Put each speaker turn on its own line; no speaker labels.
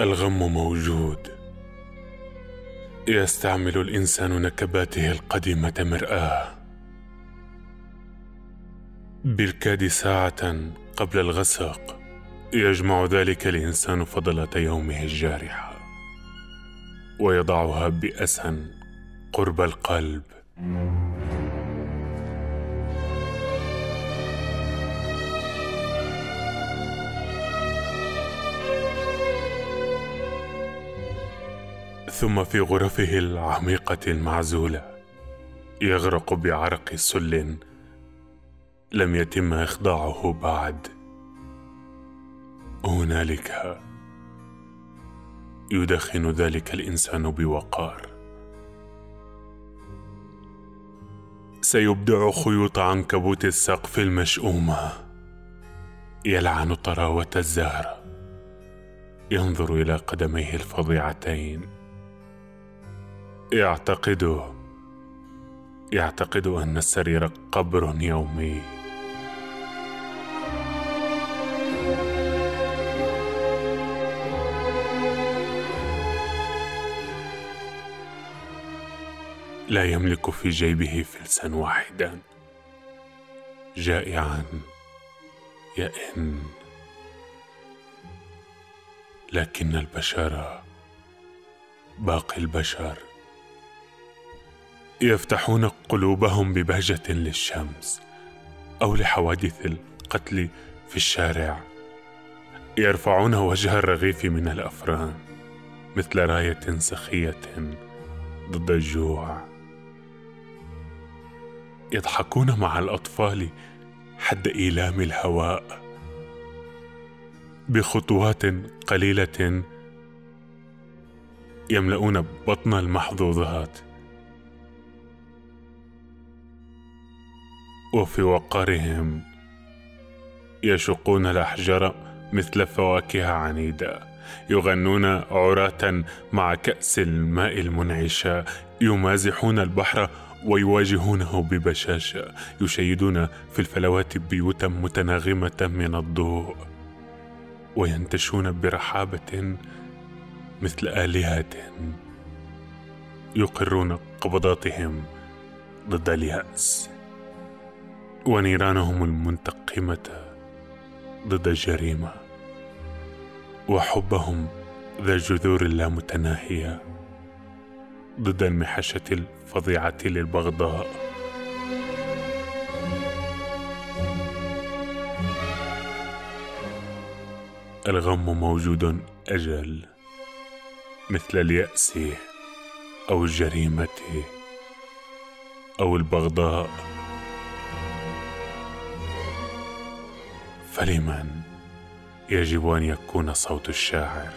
الغم موجود. يستعمل الإنسان نكباته القديمة مرآة. بالكاد ساعة قبل الغسق يجمع ذلك الإنسان فضله يومه الجارحة. ويضعها بأسا قرب القلب. ثم في غرفه العميقة المعزولة يغرق بعرق سل لم يتم إخضاعه بعد. هنالك يدخن ذلك الإنسان بوقار. سيبدع خيوط عنكبوت السقف المشؤومه يلعن طراوة الزهره ينظر إلى قدميه الفظيعتين. يعتقد يعتقد أن السرير قبر يومي. لا يملك في جيبه فلسا واحدا. جائعا يئن. لكن البشر باقي البشر يفتحون قلوبهم ببهجة للشمس أو لحوادث القتل في الشارع. يرفعون وجه الرغيف من الأفران مثل راية سخية ضد الجوع. يضحكون مع الأطفال حد إيلام الهواء بخطوات قليلة. يملؤون بطن المحظوظات وفي وقرهم. يشقون الأحجار مثل فواكه عنيدة يغنون عراة مع كأس الماء المنعشة يمازحون البحر ويواجهونه ببشاشة يشيدون في الفلوات بيوتا متناغمة من الضوء. وينتشون برحابة مثل آلهة. يقرون قبضاتهم ضد اليأس. ونيرانهم المنتقمة ضد الجريمة وحبهم ذا الجذور اللامتناهية ضد المحشة الفظيعة للبغضاء. الغم موجود أجل مثل اليأس أو الجريمة أو البغضاء. فلمن يجب أن يكون صوت الشاعر؟